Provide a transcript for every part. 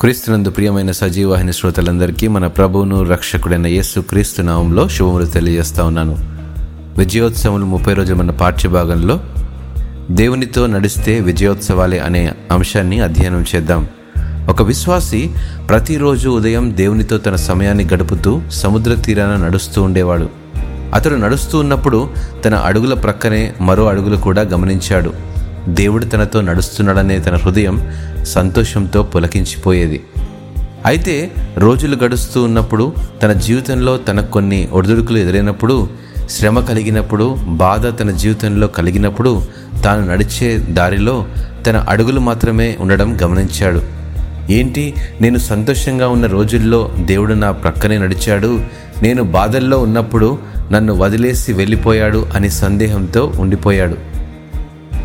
క్రీస్తునందు ప్రియమైన సజీవాహిని శ్రోతలందరికీ మన ప్రభువును రక్షకుడైన యేసు క్రీస్తు నామంలో శుభములు తెలియజేస్తా ఉన్నాను. విజయోత్సవములు ముప్పై రోజు మన పాఠ్యభాగంలో దేవునితో నడిస్తే విజయోత్సవాలే అనే అంశాన్ని అధ్యయనం చేద్దాం. ఒక విశ్వాసి ప్రతిరోజు ఉదయం దేవునితో తన సమయాన్ని గడుపుతూ సముద్ర తీరాన నడుస్తూ ఉండేవాడు. అతడు నడుస్తూ ఉన్నప్పుడు తన అడుగుల ప్రక్కనే మరో అడుగులు కూడా గమనించాడు. దేవుడు తనతో నడుస్తున్నాడనే తన హృదయం సంతోషంతో పులకించిపోయేది. అయితే రోజులు గడుస్తూ ఉన్నప్పుడు తన జీవితంలో తనకు కొన్ని ఒడిదుడుకులు ఎదురైనప్పుడు శ్రమ కలిగినప్పుడు బాధ తన జీవితంలో కలిగినప్పుడు తాను నడిచే దారిలో తన అడుగులు మాత్రమే ఉండడం గమనించాడు. ఏంటి? నేను సంతోషంగా ఉన్న రోజుల్లో దేవుడు నా ప్రక్కనే నడిచాడు. నేను బాధల్లో ఉన్నప్పుడు నన్ను వదిలేసి వెళ్ళిపోయాడు అని సందేహంతో ఉండిపోయాడు.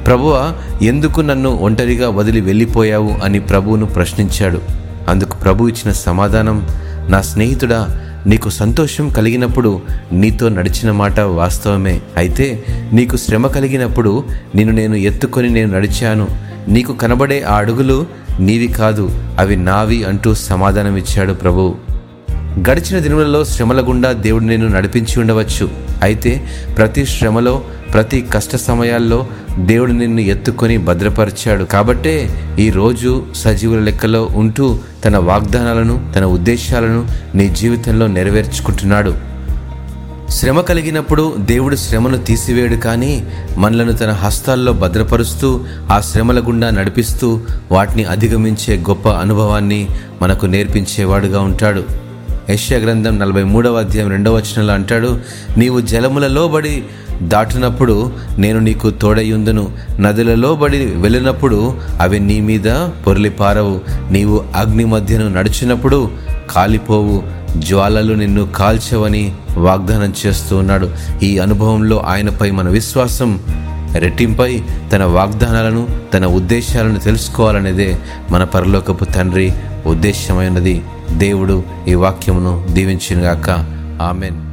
ప్రభువ ఎందుకు నన్ను ఒంటరిగా వదిలి వెళ్ళిపోయావు అని ప్రభువును ప్రశ్నించాడు. అందుకు ప్రభు ఇచ్చిన సమాధానం నా స్నేహితుడా నీకు సంతోషం కలిగినప్పుడు నీతో నడిచిన మాట వాస్తవమే. అయితే నీకు శ్రమ కలిగినప్పుడు నిన్ను నేను ఎత్తుకొని నేను నడిచాను. నీకు కనబడే ఆ అడుగులు నీవి కాదు అవి నావి అంటూ సమాధానమిచ్చాడు ప్రభువు గడిచిన దినములలో శ్రమల గుండా దేవుడు నేను నడిపించి ఉండవచ్చు. అయితే ప్రతి శ్రమలో ప్రతి కష్ట సమయాల్లో దేవుడు నిన్ను ఎత్తుకొని భద్రపరిచాడు. కాబట్టే ఈ రోజు సజీవుల లెక్కలో ఉంటూ తన వాగ్దానాలను తన ఉద్దేశాలను నీ జీవితంలో నెరవేర్చుకుంటున్నాడు. శ్రమ కలిగినప్పుడు దేవుడు శ్రమను తీసివేయడు కానీ మనలను తన హస్తాల్లో భద్రపరుస్తూ ఆ శ్రమల గుండా నడిపిస్తూ వాటిని అధిగమించే గొప్ప అనుభవాన్ని మనకు నేర్పించేవాడుగా ఉంటాడు. యశ్య గ్రంథం నలభై మూడవ అధ్యాయం రెండవ వచనంలో అంటాడు నీవు జలములలో బడి దాటినప్పుడు నేను నీకు తోడయుందును నదులలో బడి వెళ్ళినప్పుడు అవి నీ మీద పొరలిపారవు. నీవు అగ్ని మధ్యను నడిచినప్పుడు కాలిపోవు. జ్వాలలు నిన్ను కాల్చవని వాగ్దానం చేస్తూ ఉన్నాడు. ఈ అనుభవంలో ఆయనపై మన విశ్వాసం రెట్టింపై తన వాగ్దానాలను తన ఉద్దేశాలను తెలుసుకోవాలనేదే మన పరలోకపు తండ్రి ఉద్దేశమైనది. దేవుడు ఈ వాక్యమును దీవించినగాక. ఆమెన్.